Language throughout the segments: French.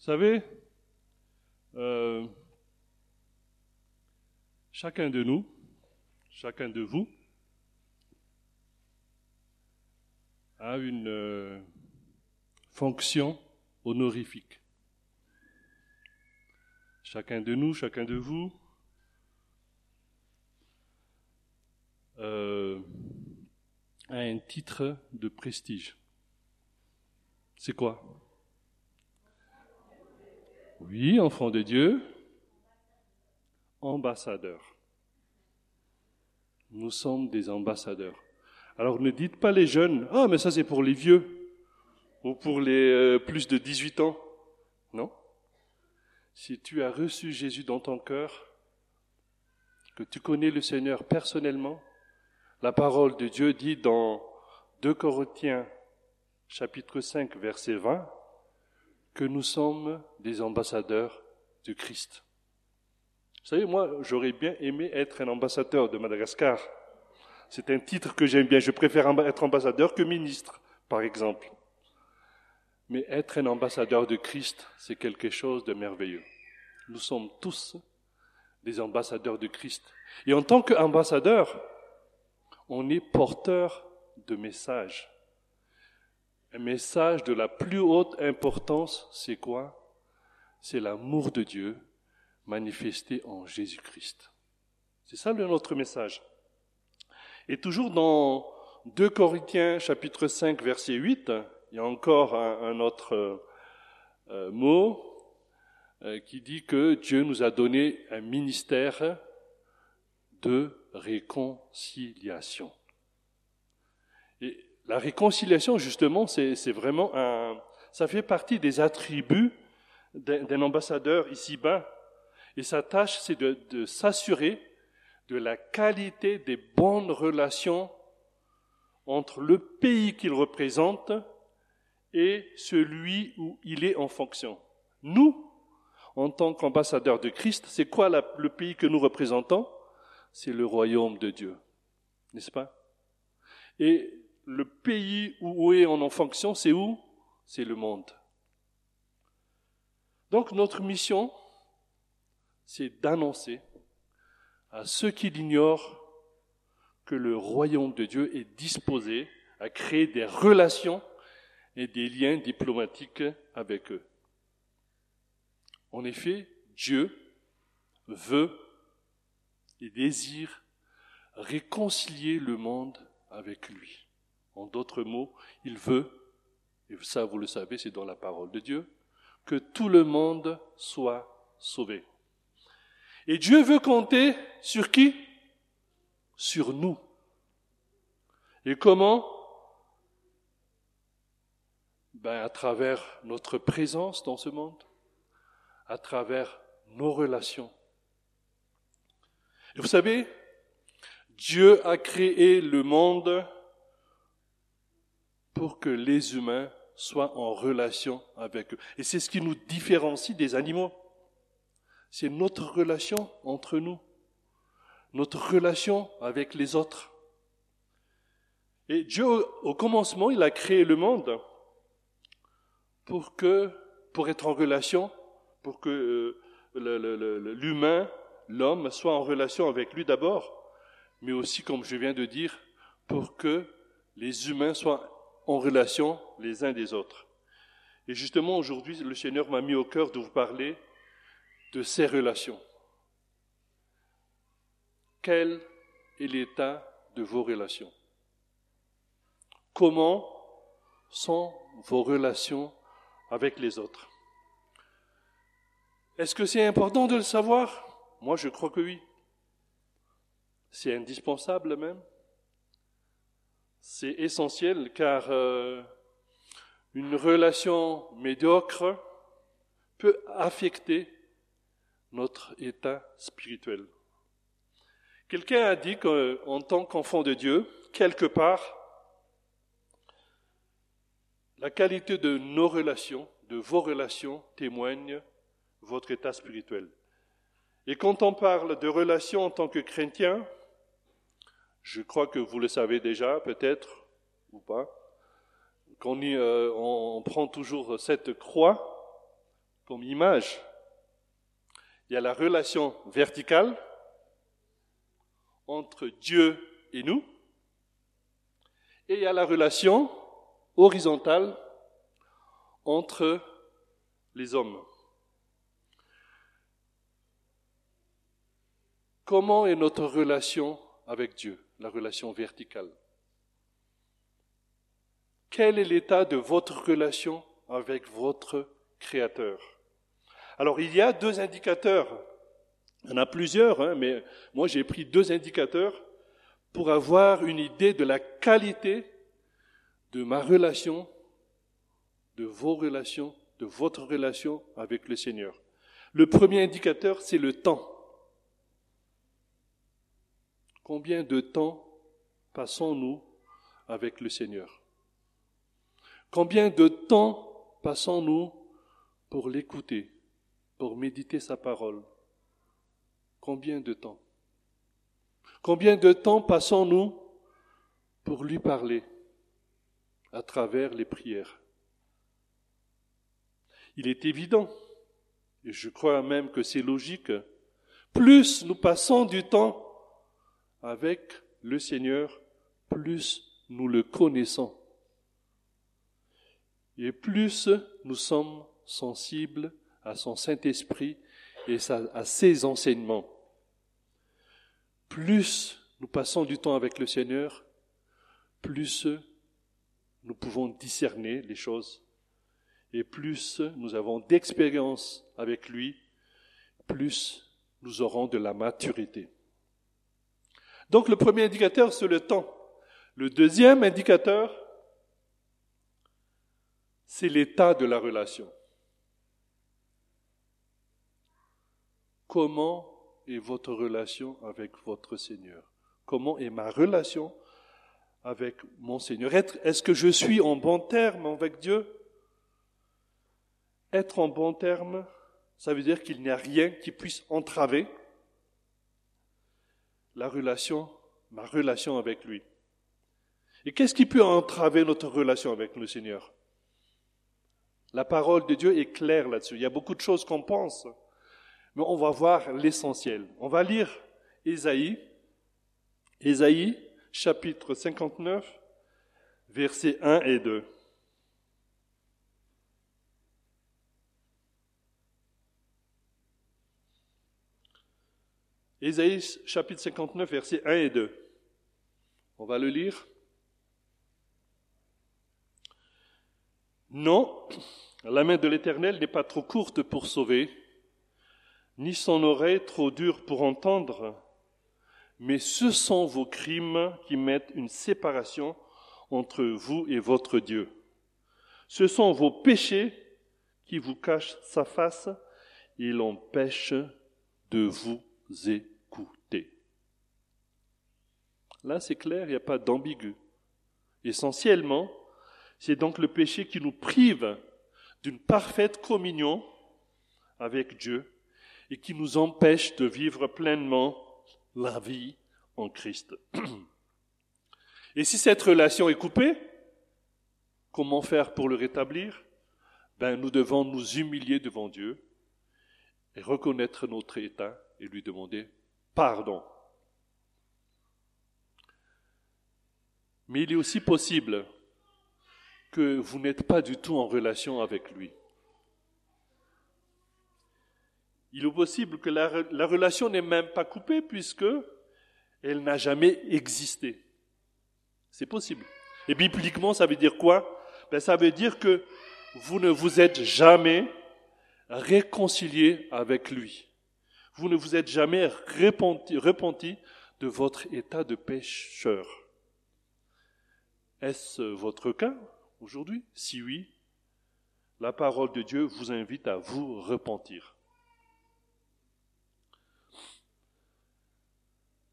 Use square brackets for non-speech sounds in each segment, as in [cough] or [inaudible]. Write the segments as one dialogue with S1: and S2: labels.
S1: Vous savez, euh, chacun de nous, chacun de vous, a une euh, fonction honorifique. Chacun de nous, chacun de vous euh, a un titre de prestige. C'est quoi? Oui, enfant de Dieu, ambassadeur. Nous sommes des ambassadeurs. Alors ne dites pas les jeunes, ah mais ça c'est pour les vieux ou pour les euh, plus de 18 ans. Non. Si tu as reçu Jésus dans ton cœur, que tu connais le Seigneur personnellement, la parole de Dieu dit dans 2 Corinthiens chapitre 5 verset 20 que nous sommes des ambassadeurs de Christ. Vous savez, moi, j'aurais bien aimé être un ambassadeur de Madagascar. C'est un titre que j'aime bien. Je préfère être ambassadeur que ministre, par exemple. Mais être un ambassadeur de Christ, c'est quelque chose de merveilleux. Nous sommes tous des ambassadeurs de Christ. Et en tant qu'ambassadeur, on est porteur de messages. Un message de la plus haute importance, c'est quoi? C'est l'amour de Dieu manifesté en Jésus-Christ. C'est ça le notre message. Et toujours dans 2 Corinthiens chapitre 5 verset 8, il y a encore un, autre euh, mot euh, qui dit que Dieu nous a donné un ministère de réconciliation. La réconciliation, justement, c'est vraiment un, ça fait partie des attributs d'un ambassadeur ici-bas. Et sa tâche, c'est de, de s'assurer de la qualité des bonnes relations entre le pays qu'il représente et celui où il est en fonction. Nous, en tant qu'ambassadeurs de Christ, c'est quoi le pays que nous représentons? C'est le royaume de Dieu, n'est-ce pas? Et le pays où est en fonction, c'est où? C'est le monde. Donc notre mission, c'est d'annoncer à ceux qui l'ignorent que le royaume de Dieu est disposé à créer des relations et des liens diplomatiques avec eux. En effet, Dieu veut et désire réconcilier le monde avec lui. En d'autres mots, il veut, et ça vous le savez, c'est dans la parole de Dieu, que tout le monde soit sauvé. Et Dieu veut compter sur qui? Sur nous. Et comment? Ben, À travers notre présence dans ce monde, à travers nos relations. Et vous savez, Dieu a créé le monde pour que les humains soient en relation avec eux. Et c'est ce qui nous différencie des animaux. C'est notre relation entre nous, notre relation avec les autres. Et Dieu, au commencement, il a créé le monde pour que, pour être en relation, pour que euh, l'humain, l'homme, soit en relation avec lui d'abord, mais aussi, comme je viens de dire, pour que les humains soient en relation les uns des autres. Et justement, aujourd'hui, le Seigneur m'a mis au cœur de vous parler de ces relations. Quel est l'état de vos relations? Comment sont vos relations avec les autres? Est-ce que c'est important de le savoir? Moi, je crois que oui. C'est indispensable même. C'est essentiel car euh, une relation médiocre peut affecter notre état spirituel. Quelqu'un a dit qu'en tant qu'enfant de Dieu, quelque part, la qualité de nos relations, de vos relations, témoigne votre état spirituel. Et quand on parle de relations en tant que chrétien, je crois que vous le savez déjà, peut-être, ou pas, qu'on euh, prend toujours cette croix comme image. Il y a la relation verticale entre Dieu et nous, et il y a la relation horizontale entre les hommes. Comment est notre relation avec Dieu, la relation verticale Quel est l'état de votre relation avec votre Créateur? Alors il y a deux indicateurs. Il y en a plusieurs, hein, mais moi j'ai pris deux indicateurs pour avoir une idée de la qualité de ma relation, de vos relations, de votre relation avec le Seigneur. Le premier indicateur, c'est le temps. Combien de temps passons-nous avec le Seigneur? Combien de temps passons-nous pour l'écouter, pour méditer sa parole? Combien de temps? Combien de temps passons-nous pour lui parler à travers les prières? Il est évident, et je crois même que c'est logique, plus nous passons du temps avec le Seigneur, plus nous le connaissons. Et plus nous sommes sensibles à son Saint-Esprit et à ses enseignements. Plus nous passons du temps avec le Seigneur, plus nous pouvons discerner les choses et plus nous avons d'expérience avec lui, plus nous aurons de la maturité. Donc le premier indicateur, c'est le temps. Le deuxième indicateur, c'est l'état de la relation. Comment est votre relation avec votre Seigneur? Comment est ma relation avec mon Seigneur? Est-ce que je suis en bon terme avec Dieu? Être en bon terme, ça veut dire qu'il n'y a rien qui puisse entraver la relation, ma relation avec lui. Et qu'est-ce qui peut entraver notre relation avec le Seigneur? La parole de Dieu est claire là-dessus. Il y a beaucoup de choses qu'on pense, mais on va voir l'essentiel. On va lire Ésaïe, Ésaïe chapitre 59, versets 1 et 2. Ésaïe chapitre 59, versets 1 et 2. On va le lire. Non, la main de l'Éternel n'est pas trop courte pour sauver, ni son oreille trop dure pour entendre, mais ce sont vos crimes qui mettent une séparation entre vous et votre Dieu. Ce sont vos péchés qui vous cachent sa face et l'empêchent de vous écouter. Là, c'est clair, il n'y a pas d'ambigu. Essentiellement, c'est donc le péché qui nous prive d'une parfaite communion avec Dieu et qui nous empêche de vivre pleinement la vie en Christ. [clears throat] Et si cette relation est coupée, comment faire pour le rétablir? Ben, Nous devons nous humilier devant Dieu et reconnaître notre état et lui demander pardon. Mais il est aussi possible que vous n'êtes pas du tout en relation avec lui. Il est possible que la, relation n'est même pas coupée puisque elle n'a jamais existé. C'est possible. Et bibliquement, ça veut dire quoi? Ben, Ça veut dire que vous ne vous êtes jamais réconcilié avec lui. Vous ne vous êtes jamais repenti, de votre état de pécheur. Est-ce votre cas aujourd'hui? Si oui, la parole de Dieu vous invite à vous repentir.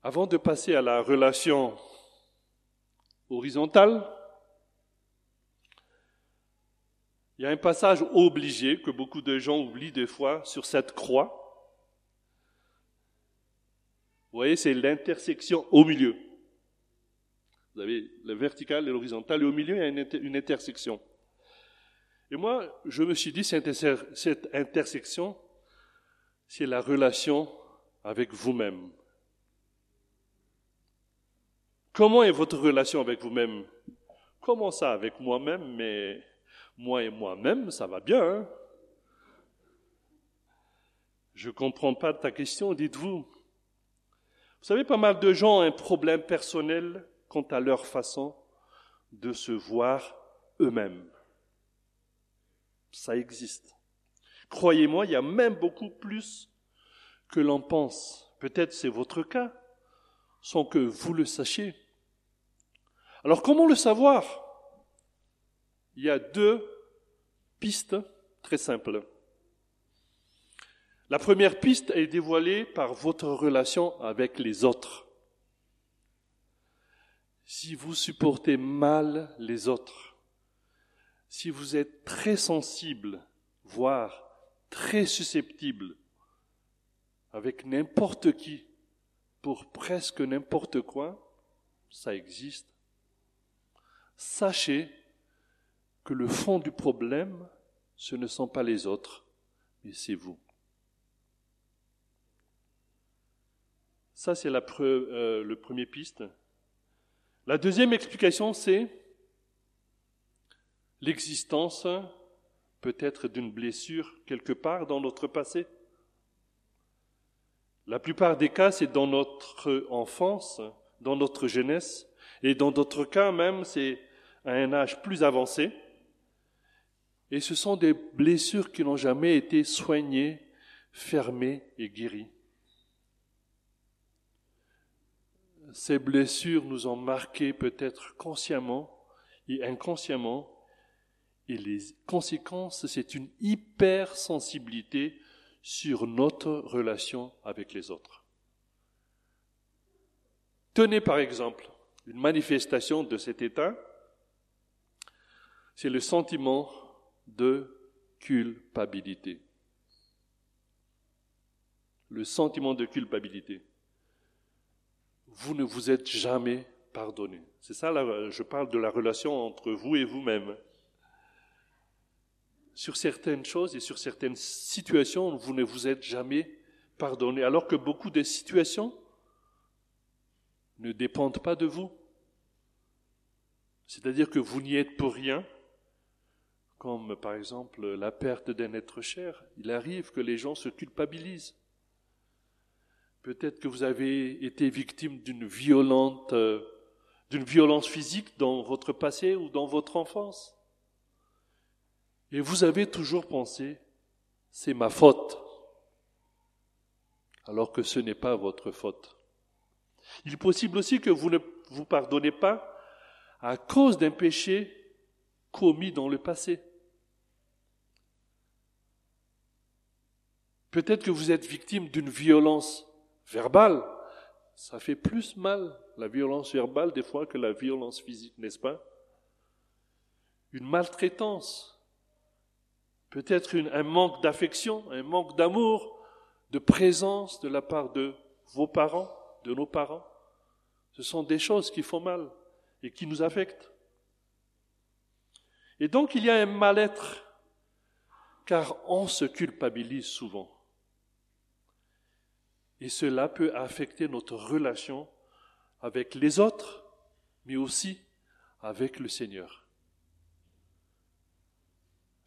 S1: Avant de passer à la relation horizontale, il y a un passage obligé que beaucoup de gens oublient des fois sur cette croix. Vous voyez, c'est l'intersection au milieu. Vous avez le vertical et l'horizontal, et au milieu, il y a une, intersection. Et moi, je me suis dit, cette intersection, c'est la relation avec vous-même. Comment est votre relation avec vous-même? Comment ça avec moi-même? Mais moi et moi-même, ça va bien. Hein? Je ne comprends pas ta question, dites-vous. Vous savez, pas mal de gens ont un problème personnel quant à leur façon de se voir eux-mêmes. Ça existe. Croyez-moi, il y a même beaucoup plus que l'on pense. Peut-être c'est votre cas, sans que vous le sachiez. Alors comment le savoir? Il y a deux pistes très simples. La première piste est dévoilée par votre relation avec les autres. Si vous supportez mal les autres, si vous êtes très sensible, voire très susceptible avec n'importe qui, pour presque n'importe quoi, ça existe. Sachez que le fond du problème, ce ne sont pas les autres, mais c'est vous. Ça, c'est euh, le premier piste. La deuxième explication, c'est l'existence peut-être d'une blessure quelque part dans notre passé. La plupart des cas, c'est dans notre enfance, dans notre jeunesse, et dans d'autres cas même, c'est à un âge plus avancé. Et ce sont des blessures qui n'ont jamais été soignées, fermées et guéries. Ces blessures nous ont marqués peut-être consciemment et inconsciemment, et les conséquences, c'est une hypersensibilité sur notre relation avec les autres. Tenez par exemple une manifestation de cet état, c'est le sentiment de culpabilité. Le sentiment de culpabilité vous ne vous êtes jamais pardonné. C'est ça, je parle de la relation entre vous et vous-même. Sur certaines choses et sur certaines situations, vous ne vous êtes jamais pardonné, alors que beaucoup de situations ne dépendent pas de vous. C'est-à-dire que vous n'y êtes pour rien, comme par exemple la perte d'un être cher. Il arrive que les gens se culpabilisent. Peut-être que vous avez été victime d'une violente, euh, d'une violence physique dans votre passé ou dans votre enfance. Et vous avez toujours pensé, c'est ma faute, alors que ce n'est pas votre faute. Il est possible aussi que vous ne vous pardonnez pas à cause d'un péché commis dans le passé. Peut-être que vous êtes victime d'une violence verbale, ça fait plus mal, la violence verbale, des fois, que la violence physique, n'est-ce pas? Une maltraitance, peut-être un manque d'affection, un manque d'amour, de présence de la part de vos parents, de nos parents. Ce sont des choses qui font mal et qui nous affectent. Et donc il y a un mal-être, car on se culpabilise souvent. Et cela peut affecter notre relation avec les autres, mais aussi avec le Seigneur.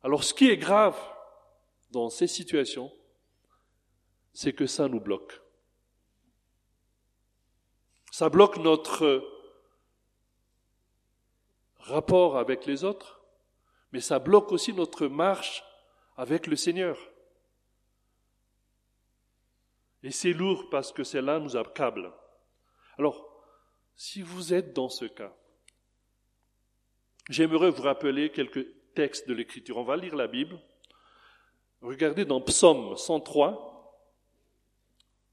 S1: Alors ce qui est grave dans ces situations, c'est que ça nous bloque. Ça bloque notre rapport avec les autres, mais ça bloque aussi notre marche avec le Seigneur. Et c'est lourd parce que cela nous accable. Alors, si vous êtes dans ce cas, j'aimerais vous rappeler quelques textes de l'Écriture. On va lire la Bible. Regardez dans Psaume 103,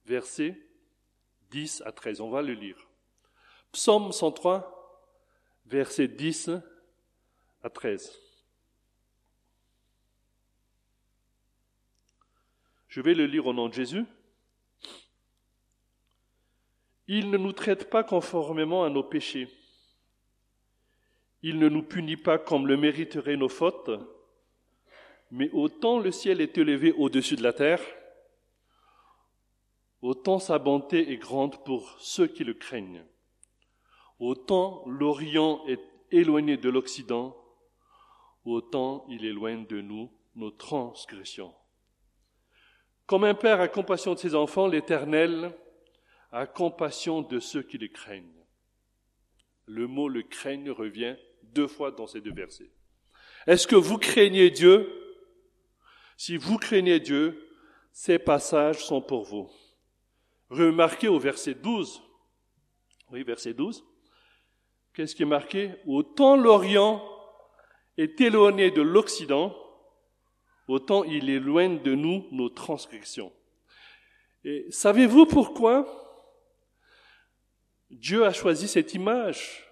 S1: versets 10 à 13. On va le lire. Psaume 103, versets 10 à 13. Je vais le lire au nom de Jésus. Il ne nous traite pas conformément à nos péchés. Il ne nous punit pas comme le mériteraient nos fautes, Mais autant le ciel est élevé au-dessus de la terre, autant sa bonté est grande pour ceux qui le craignent. Autant l'Orient est éloigné de l'Occident, autant il éloigne de nous nos transgressions. Comme un père a compassion de ses enfants, l'Éternel a compassion de ceux qui le craignent. Le mot le craigne revient deux fois dans ces deux versets. Est-ce que vous craignez Dieu? Si vous craignez Dieu, ces passages sont pour vous. Remarquez au verset 12. Oui, verset 12. Qu'est-ce qui est marqué? Autant l'Orient est éloigné de l'Occident, autant il éloigne de nous nos transgressions. Et savez-vous pourquoi? Dieu a choisi cette image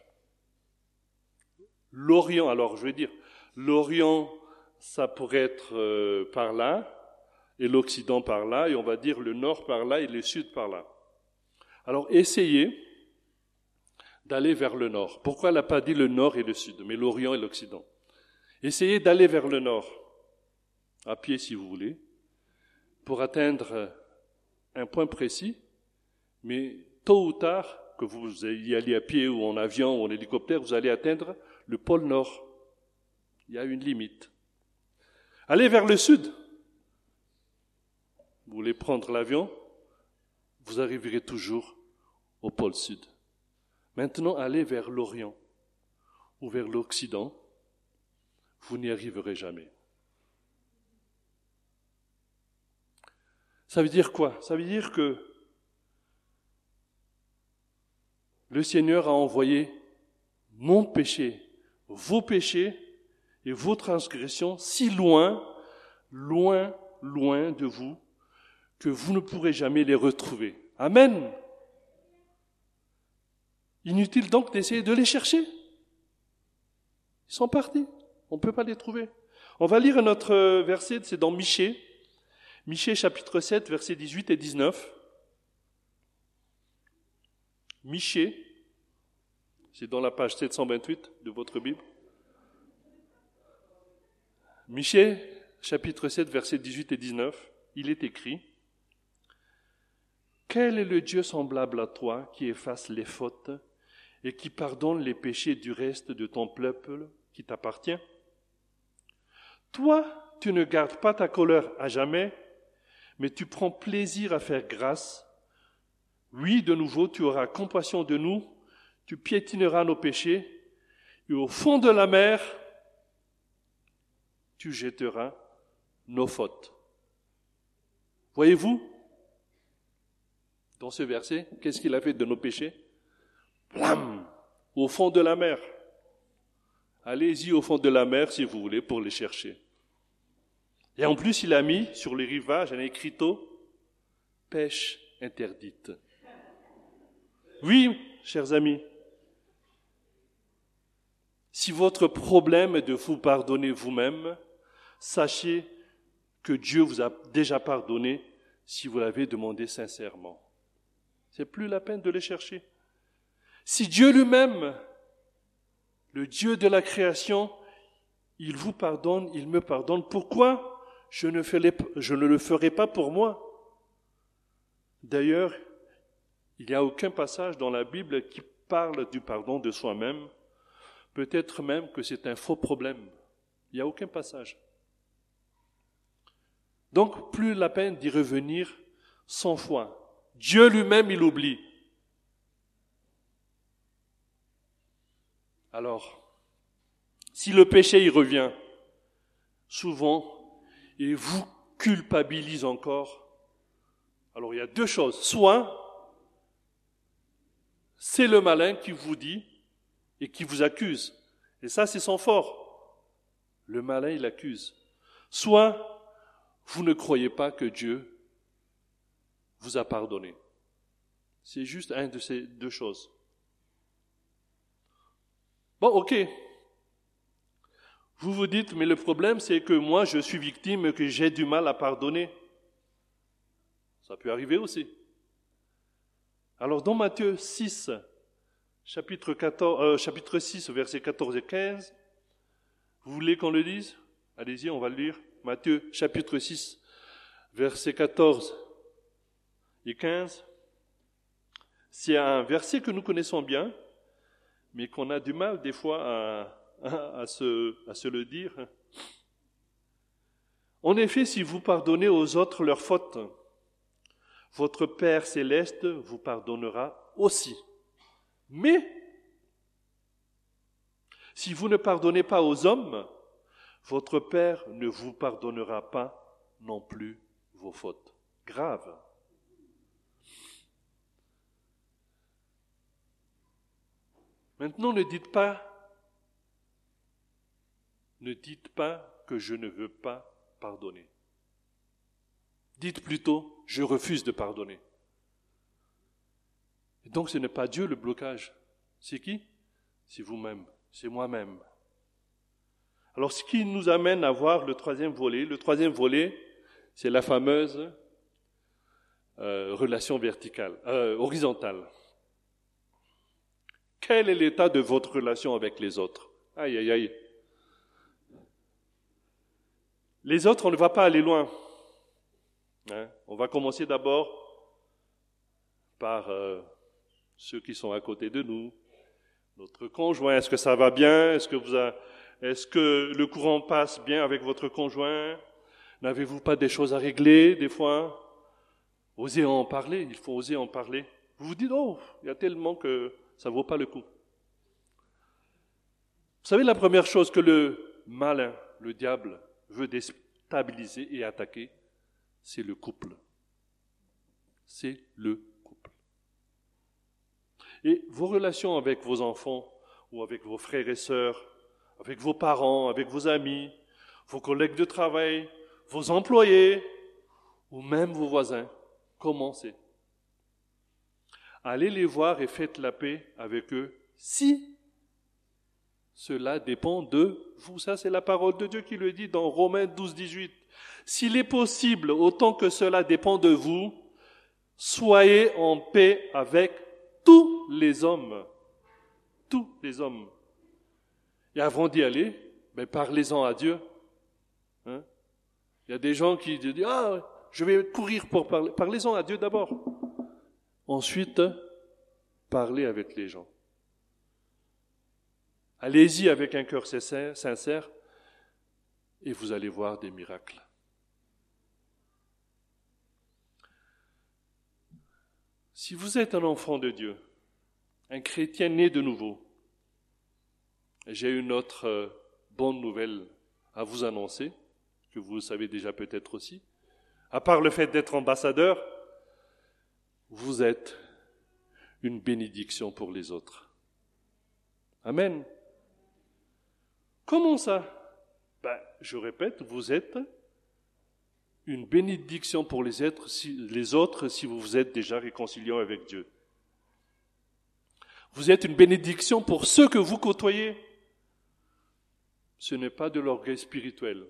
S1: L'Orient, alors je vais dire, l'Orient, ça pourrait être euh, par là, et l'Occident par là, et on va dire le Nord par là et le Sud par là. Alors essayez d'aller vers le Nord. Pourquoi elle n'a pas dit le Nord et le Sud, mais l'Orient et l'Occident? Essayez d'aller vers le Nord, à pied si vous voulez, pour atteindre un point précis, mais tôt ou tard, que vous y allez à pied ou en avion ou en hélicoptère, vous allez atteindre le pôle Nord. Il y a une limite. Allez vers le Sud, vous voulez prendre l'avion, vous arriverez toujours au pôle sud. Maintenant, allez vers l'Orient ou vers l'Occident, vous n'y arriverez jamais. Ça veut dire quoi? Ça veut dire que le Seigneur a envoyé mon péché, vos péchés et vos transgressions si loin, loin, loin de vous, que vous ne pourrez jamais les retrouver. Amen. Inutile donc d'essayer de les chercher. Ils sont partis. On ne peut pas les trouver. On va lire notre verset, c'est dans Michée. Michée chapitre 7, versets 18 et 19. Michée, c'est dans la page 728 de votre Bible. Michée, chapitre 7, versets 18 et 19, il est écrit quel est le Dieu semblable à toi qui efface les fautes et qui pardonne les péchés du reste de ton peuple qui t'appartient? Toi, tu ne gardes pas ta colère à jamais, mais tu prends plaisir à faire grâce. Oui, de nouveau, tu auras compassion de nous, tu piétineras nos péchés, et au fond de la mer, tu jetteras nos fautes. Voyez-vous, dans ce verset, qu'est-ce qu'il a fait de nos péchés? Blam Au fond de la mer. Allez-y au fond de la mer si vous voulez pour les chercher. Et en plus, il a mis sur les rivages un écriteau pêche interdite. Oui, chers amis, si votre problème est de vous pardonner vous-même, sachez que Dieu vous a déjà pardonné si vous l'avez demandé sincèrement. C'est plus la peine de les chercher. Si Dieu lui-même, le Dieu de la création, il vous pardonne, il me pardonne, pourquoi je ne, je ne le ferai pas pour moi? D'ailleurs, il n'y a aucun passage dans la Bible qui parle du pardon de soi-même. Peut-être même que c'est un faux problème. Il n'y a aucun passage. Donc, plus la peine d'y revenir cent fois. Dieu lui-même, il oublie. Alors, si le péché y revient, souvent, il vous culpabilise encore. Alors il y a deux choses. Soit, c'est le malin qui vous dit et qui vous accuse. Et ça, c'est son fort. Le malin, il accuse. Soit, vous ne croyez pas que Dieu vous a pardonné. C'est juste un de ces deux choses. Bon, ok. Vous vous dites, mais le problème, c'est que moi, je suis victime et que j'ai du mal à pardonner. Ça peut arriver aussi. Alors, dans Matthieu 6, chapitre, 14, euh, chapitre 6, versets 14 et 15, vous voulez qu'on le dise? Allez-y, on va le lire. Matthieu chapitre 6, versets 14 et 15. C'est un verset que nous connaissons bien, mais qu'on a du mal des fois à, se, à se le dire. En effet, si vous pardonnez aux autres leurs fautes, votre Père céleste vous pardonnera aussi. Mais, si vous ne pardonnez pas aux hommes, votre Père ne vous pardonnera pas non plus vos fautes graves. Maintenant, ne dites pas, ne dites pas que je ne veux pas pardonner. Dites plutôt, je refuse de pardonner. Et donc ce n'est pas Dieu le blocage. C'est qui? C'est vous-même, c'est moi-même. Alors ce qui nous amène à voir le troisième volet. Le troisième volet, c'est la fameuse euh, relation verticale, euh, horizontale. Quel est l'état de votre relation avec les autres? Aïe, aïe, aïe. Les autres, on ne va pas aller loin. Hein? On va commencer d'abord par euh, ceux qui sont à côté de nous, notre conjoint. Est-ce que ça va bien? Est-ce que, est-ce que le courant passe bien avec votre conjoint? N'avez-vous pas des choses à régler des fois? Osez en parler, il faut oser en parler. Vous vous dites, oh, il y a tellement que ça ne vaut pas le coup. Vous savez, la première chose que le malin, le diable, veut déstabiliser et attaquer, c'est le couple. C'est le. Et vos relations avec vos enfants ou avec vos frères et sœurs, avec vos parents, avec vos amis, vos collègues de travail, vos employés ou même vos voisins, commencez. Allez les voir et faites la paix avec eux si cela dépend de vous. Ça, c'est la parole de Dieu qui le dit dans Romains 12, 18. S'il est possible, autant que cela dépend de vous, soyez en paix avec tous les hommes. Tous les hommes. Et avant d'y aller, ben parlez-en à Dieu. Hein? Il y a des gens qui disent, ah, je vais courir pour parler. Parlez-en à Dieu d'abord. Ensuite, parlez avec les gens. Allez-y avec un cœur sincère et vous allez voir des miracles. Si vous êtes un enfant de Dieu, un chrétien né de nouveau, j'ai une autre euh, bonne nouvelle à vous annoncer, que vous savez déjà peut-être aussi. À part le fait d'être ambassadeur, vous êtes une bénédiction pour les autres. Amen. Comment ça? Ben, Je répète, vous êtes une bénédiction pour les, êtres, les autres si vous vous êtes déjà réconcilié avec Dieu. Vous êtes une bénédiction pour ceux que vous côtoyez. Ce n'est pas de l'orgueil spirituel,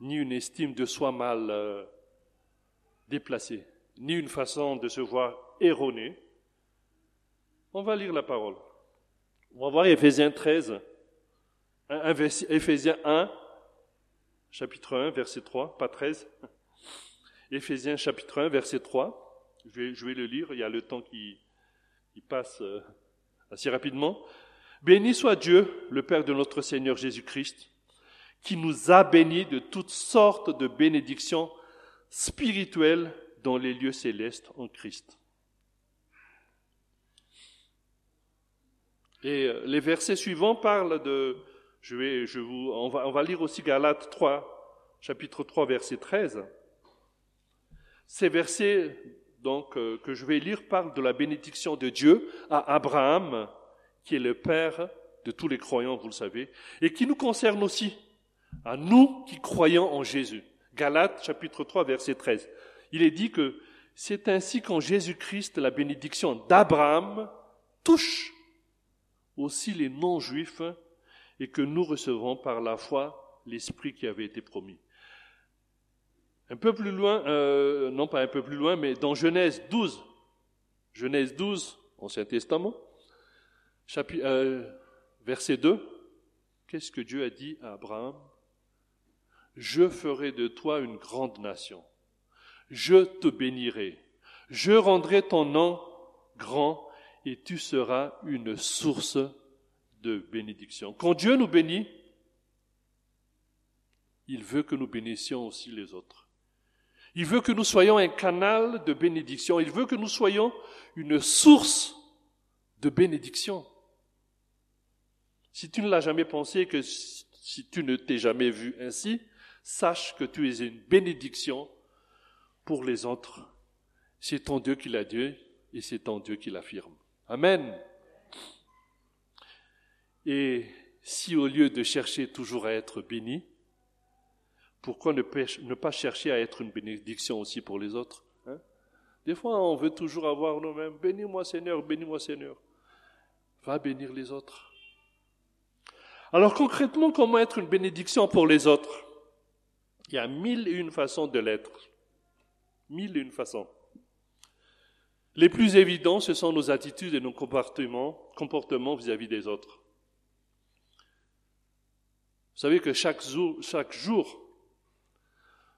S1: ni une estime de soi mal euh, déplacée, ni une façon de se voir erronée. On va lire la parole. On va voir Ephésiens 13, Ephésiens 1, chapitre 1, verset 3, pas 13. Ephésiens chapitre 1, verset 3. Je vais, je vais, le lire, il y a le temps qui, qui passe euh, assez rapidement. Béni soit Dieu, le Père de notre Seigneur Jésus-Christ, qui nous a bénis de toutes sortes de bénédictions spirituelles dans les lieux célestes en Christ. Et euh, les versets suivants parlent de, je vais, je vous, on va, on va lire aussi Galates 3, chapitre 3, verset 13. Ces versets, donc, euh, que je vais lire parlent de la bénédiction de Dieu à Abraham, qui est le père de tous les croyants, vous le savez, et qui nous concerne aussi, à nous qui croyons en Jésus. Galates, chapitre 3, verset 13. Il est dit que c'est ainsi qu'en Jésus-Christ, la bénédiction d'Abraham touche aussi les non-juifs et que nous recevons par la foi l'Esprit qui avait été promis. Un peu plus loin, euh, non pas un peu plus loin, mais dans Genèse 12, Genèse 12, Ancien Testament, euh, verset 2, qu'est-ce que Dieu a dit à Abraham? Je ferai de toi une grande nation. Je te bénirai. Je rendrai ton nom grand et tu seras une source de bénédiction. Quand Dieu nous bénit, il veut que nous bénissions aussi les autres. Il veut que nous soyons un canal de bénédiction. Il veut que nous soyons une source de bénédiction. Si tu ne l'as jamais pensé, que si tu ne t'es jamais vu ainsi, sache que tu es une bénédiction pour les autres. C'est ton Dieu qui l'a dit et c'est ton Dieu qui l'affirme. Amen. Et si au lieu de chercher toujours à être béni, pourquoi ne, pas chercher à être une bénédiction aussi pour les autres hein? Des fois, on veut toujours avoir nous-mêmes, bénis-moi Seigneur, bénis-moi Seigneur. Va bénir les autres. Alors concrètement, comment être une bénédiction pour les autres? Il y a mille et une façons de l'être. Mille et une façons. Les plus évidents, ce sont nos attitudes et nos comportements, comportements vis-à-vis des autres. Vous savez que chaque jour,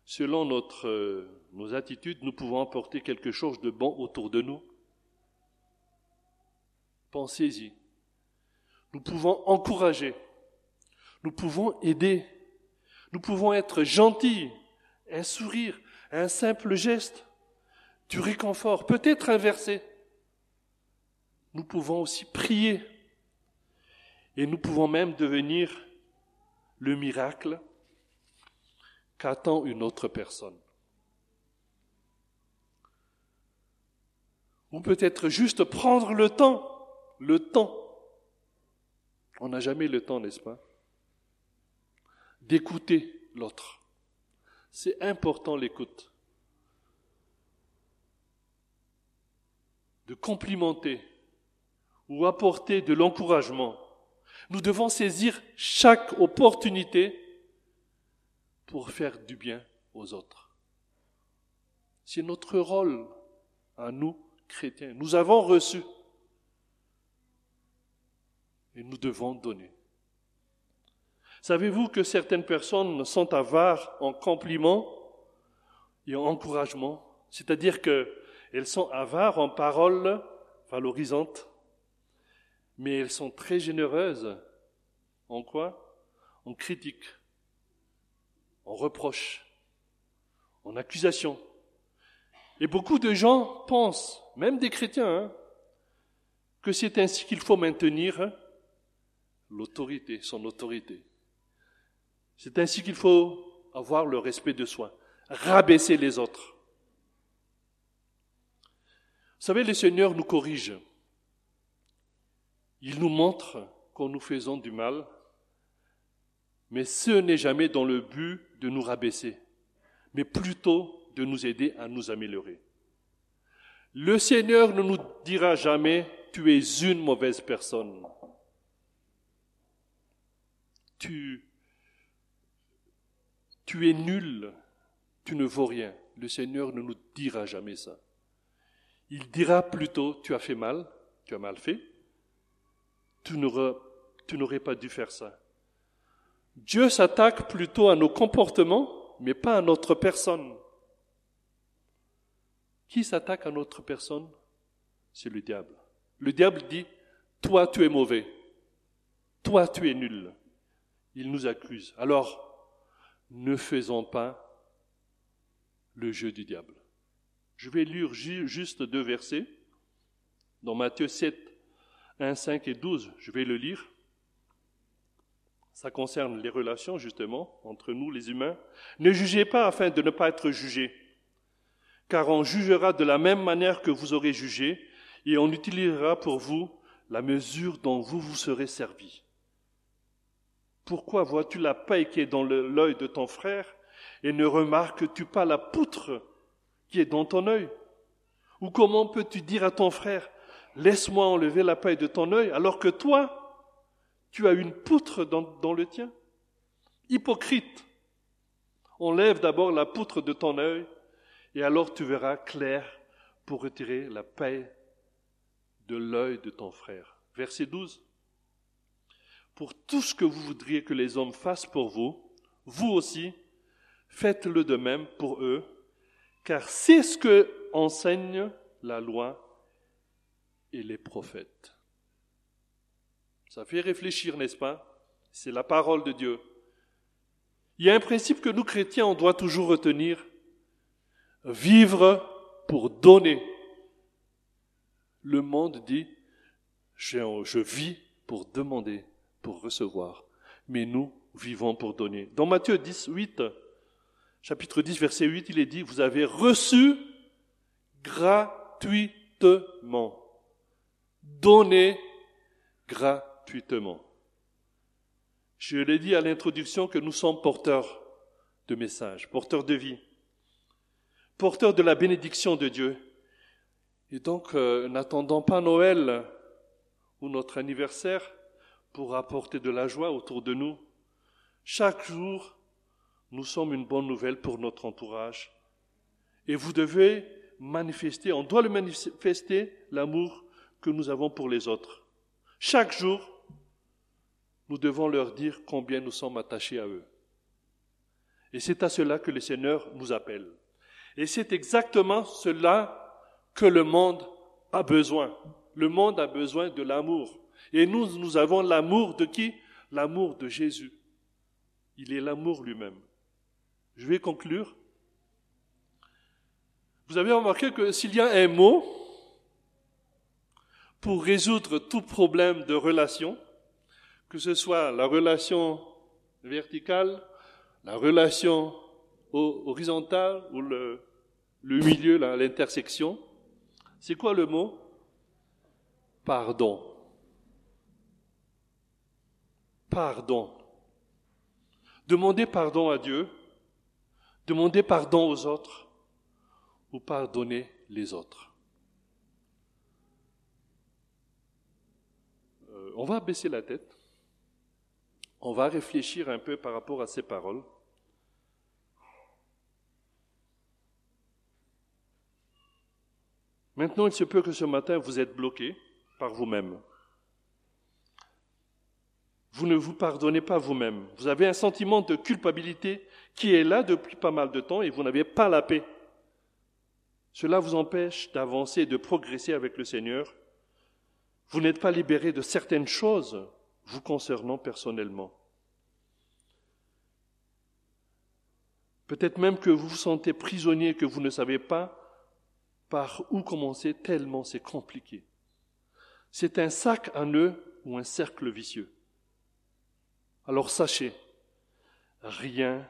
S1: selon notre, euh, nos attitudes, nous pouvons apporter quelque chose de bon autour de nous. Pensez-y. Nous pouvons encourager. Nous pouvons aider. Nous pouvons être gentils. Un sourire, un simple geste, du réconfort, peut-être inversé. Nous pouvons aussi prier. Et nous pouvons même devenir le miracle qu'attend une autre personne. Ou peut-être juste prendre le temps, le temps. On n'a jamais le temps, n'est-ce pas D'écouter l'autre. C'est important l'écoute. De complimenter ou apporter de l'encouragement. Nous devons saisir chaque opportunité pour faire du bien aux autres. C'est notre rôle à nous, chrétiens. Nous avons reçu et nous devons donner. Savez-vous que certaines personnes sont avares en compliments et en encouragement? C'est-à-dire qu'elles sont avares en paroles valorisantes, mais elles sont très généreuses en quoi? En critique en reproche, en accusation. Et beaucoup de gens pensent, même des chrétiens, hein, que c'est ainsi qu'il faut maintenir l'autorité, son autorité. C'est ainsi qu'il faut avoir le respect de soi, rabaisser les autres. Vous savez, le Seigneur nous corrige. Il nous montre quand nous faisons du mal, mais ce n'est jamais dans le but de nous rabaisser, mais plutôt de nous aider à nous améliorer. Le Seigneur ne nous dira jamais, tu es une mauvaise personne. Tu, tu es nul, tu ne vaux rien. Le Seigneur ne nous dira jamais ça. Il dira plutôt, tu as fait mal, tu as mal fait, tu n'aurais pas dû faire ça. Dieu s'attaque plutôt à nos comportements, mais pas à notre personne. Qui s'attaque à notre personne? C'est le diable. Le diable dit, toi tu es mauvais, toi tu es nul. Il nous accuse. Alors, ne faisons pas le jeu du diable. Je vais lire juste deux versets dans Matthieu 7, 1, 5 et 12. Je vais le lire. Ça concerne les relations, justement, entre nous, les humains. Ne jugez pas afin de ne pas être jugés, car on jugera de la même manière que vous aurez jugé, et on utilisera pour vous la mesure dont vous vous serez servi. Pourquoi vois-tu la paille qui est dans l'œil de ton frère et ne remarques-tu pas la poutre qui est dans ton œil? Ou comment peux-tu dire à ton frère, laisse-moi enlever la paille de ton œil, alors que toi, tu as une poutre dans, le tien. Hypocrite, enlève d'abord la poutre de ton œil, et alors tu verras clair pour retirer la paix de l'œil de ton frère. Verset 12. Pour tout ce que vous voudriez que les hommes fassent pour vous, vous aussi, faites-le de même pour eux, car c'est ce que enseigne la loi et les prophètes. Ça fait réfléchir, n'est-ce pas? C'est la parole de Dieu. Il y a un principe que nous chrétiens, on doit toujours retenir. Vivre pour donner. Le monde dit, je, vis pour demander, pour recevoir. Mais nous vivons pour donner. Dans Matthieu 10, 8, chapitre 10, verset 8, il est dit, vous avez reçu gratuitement. Donnez gratuitement. Je l'ai dit à l'introduction que nous sommes porteurs de messages, porteurs de vie, porteurs de la bénédiction de Dieu. Et donc, euh, n'attendons pas Noël ou notre anniversaire pour apporter de la joie autour de nous. Chaque jour, nous sommes une bonne nouvelle pour notre entourage. Et vous devez manifester, on doit le manifester, l'amour que nous avons pour les autres. Chaque jour, nous devons leur dire combien nous sommes attachés à eux. Et c'est à cela que le Seigneur nous appelle. Et c'est exactement cela que le monde a besoin. Le monde a besoin de l'amour. Et nous, nous avons l'amour de qui? L'amour de Jésus. Il est l'amour lui-même. Je vais conclure. Vous avez remarqué que s'il y a un mot pour résoudre tout problème de relation, que ce soit la relation verticale, la relation horizontale ou le, milieu, l'intersection. C'est quoi le mot? Pardon. Pardon. Demandez pardon à Dieu, demandez pardon aux autres ou pardonner les autres. Euh, on va baisser la tête on va réfléchir un peu par rapport à ces paroles. Maintenant, il se peut que ce matin, vous êtes bloqué par vous-même. Vous ne vous pardonnez pas vous-même. Vous avez un sentiment de culpabilité qui est là depuis pas mal de temps et vous n'avez pas la paix. Cela vous empêche d'avancer et de progresser avec le Seigneur. Vous n'êtes pas libéré de certaines choses vous concernant personnellement. Peut-être même que vous vous sentez prisonnier, que vous ne savez pas par où commencer, tellement c'est compliqué. C'est un sac à nœuds ou un cercle vicieux. Alors sachez, rien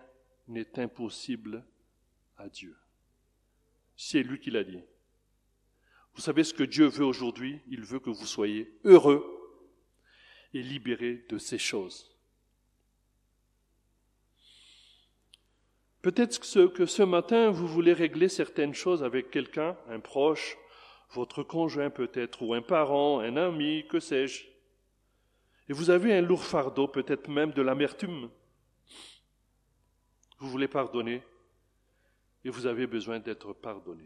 S1: n'est impossible à Dieu. C'est lui qui l'a dit. Vous savez ce que Dieu veut aujourd'hui? Il veut que vous soyez heureux et libéré de ces choses. Peut-être que ce matin, vous voulez régler certaines choses avec quelqu'un, un proche, votre conjoint peut-être, ou un parent, un ami, que sais-je. Et vous avez un lourd fardeau, peut-être même de l'amertume. Vous voulez pardonner et vous avez besoin d'être pardonné.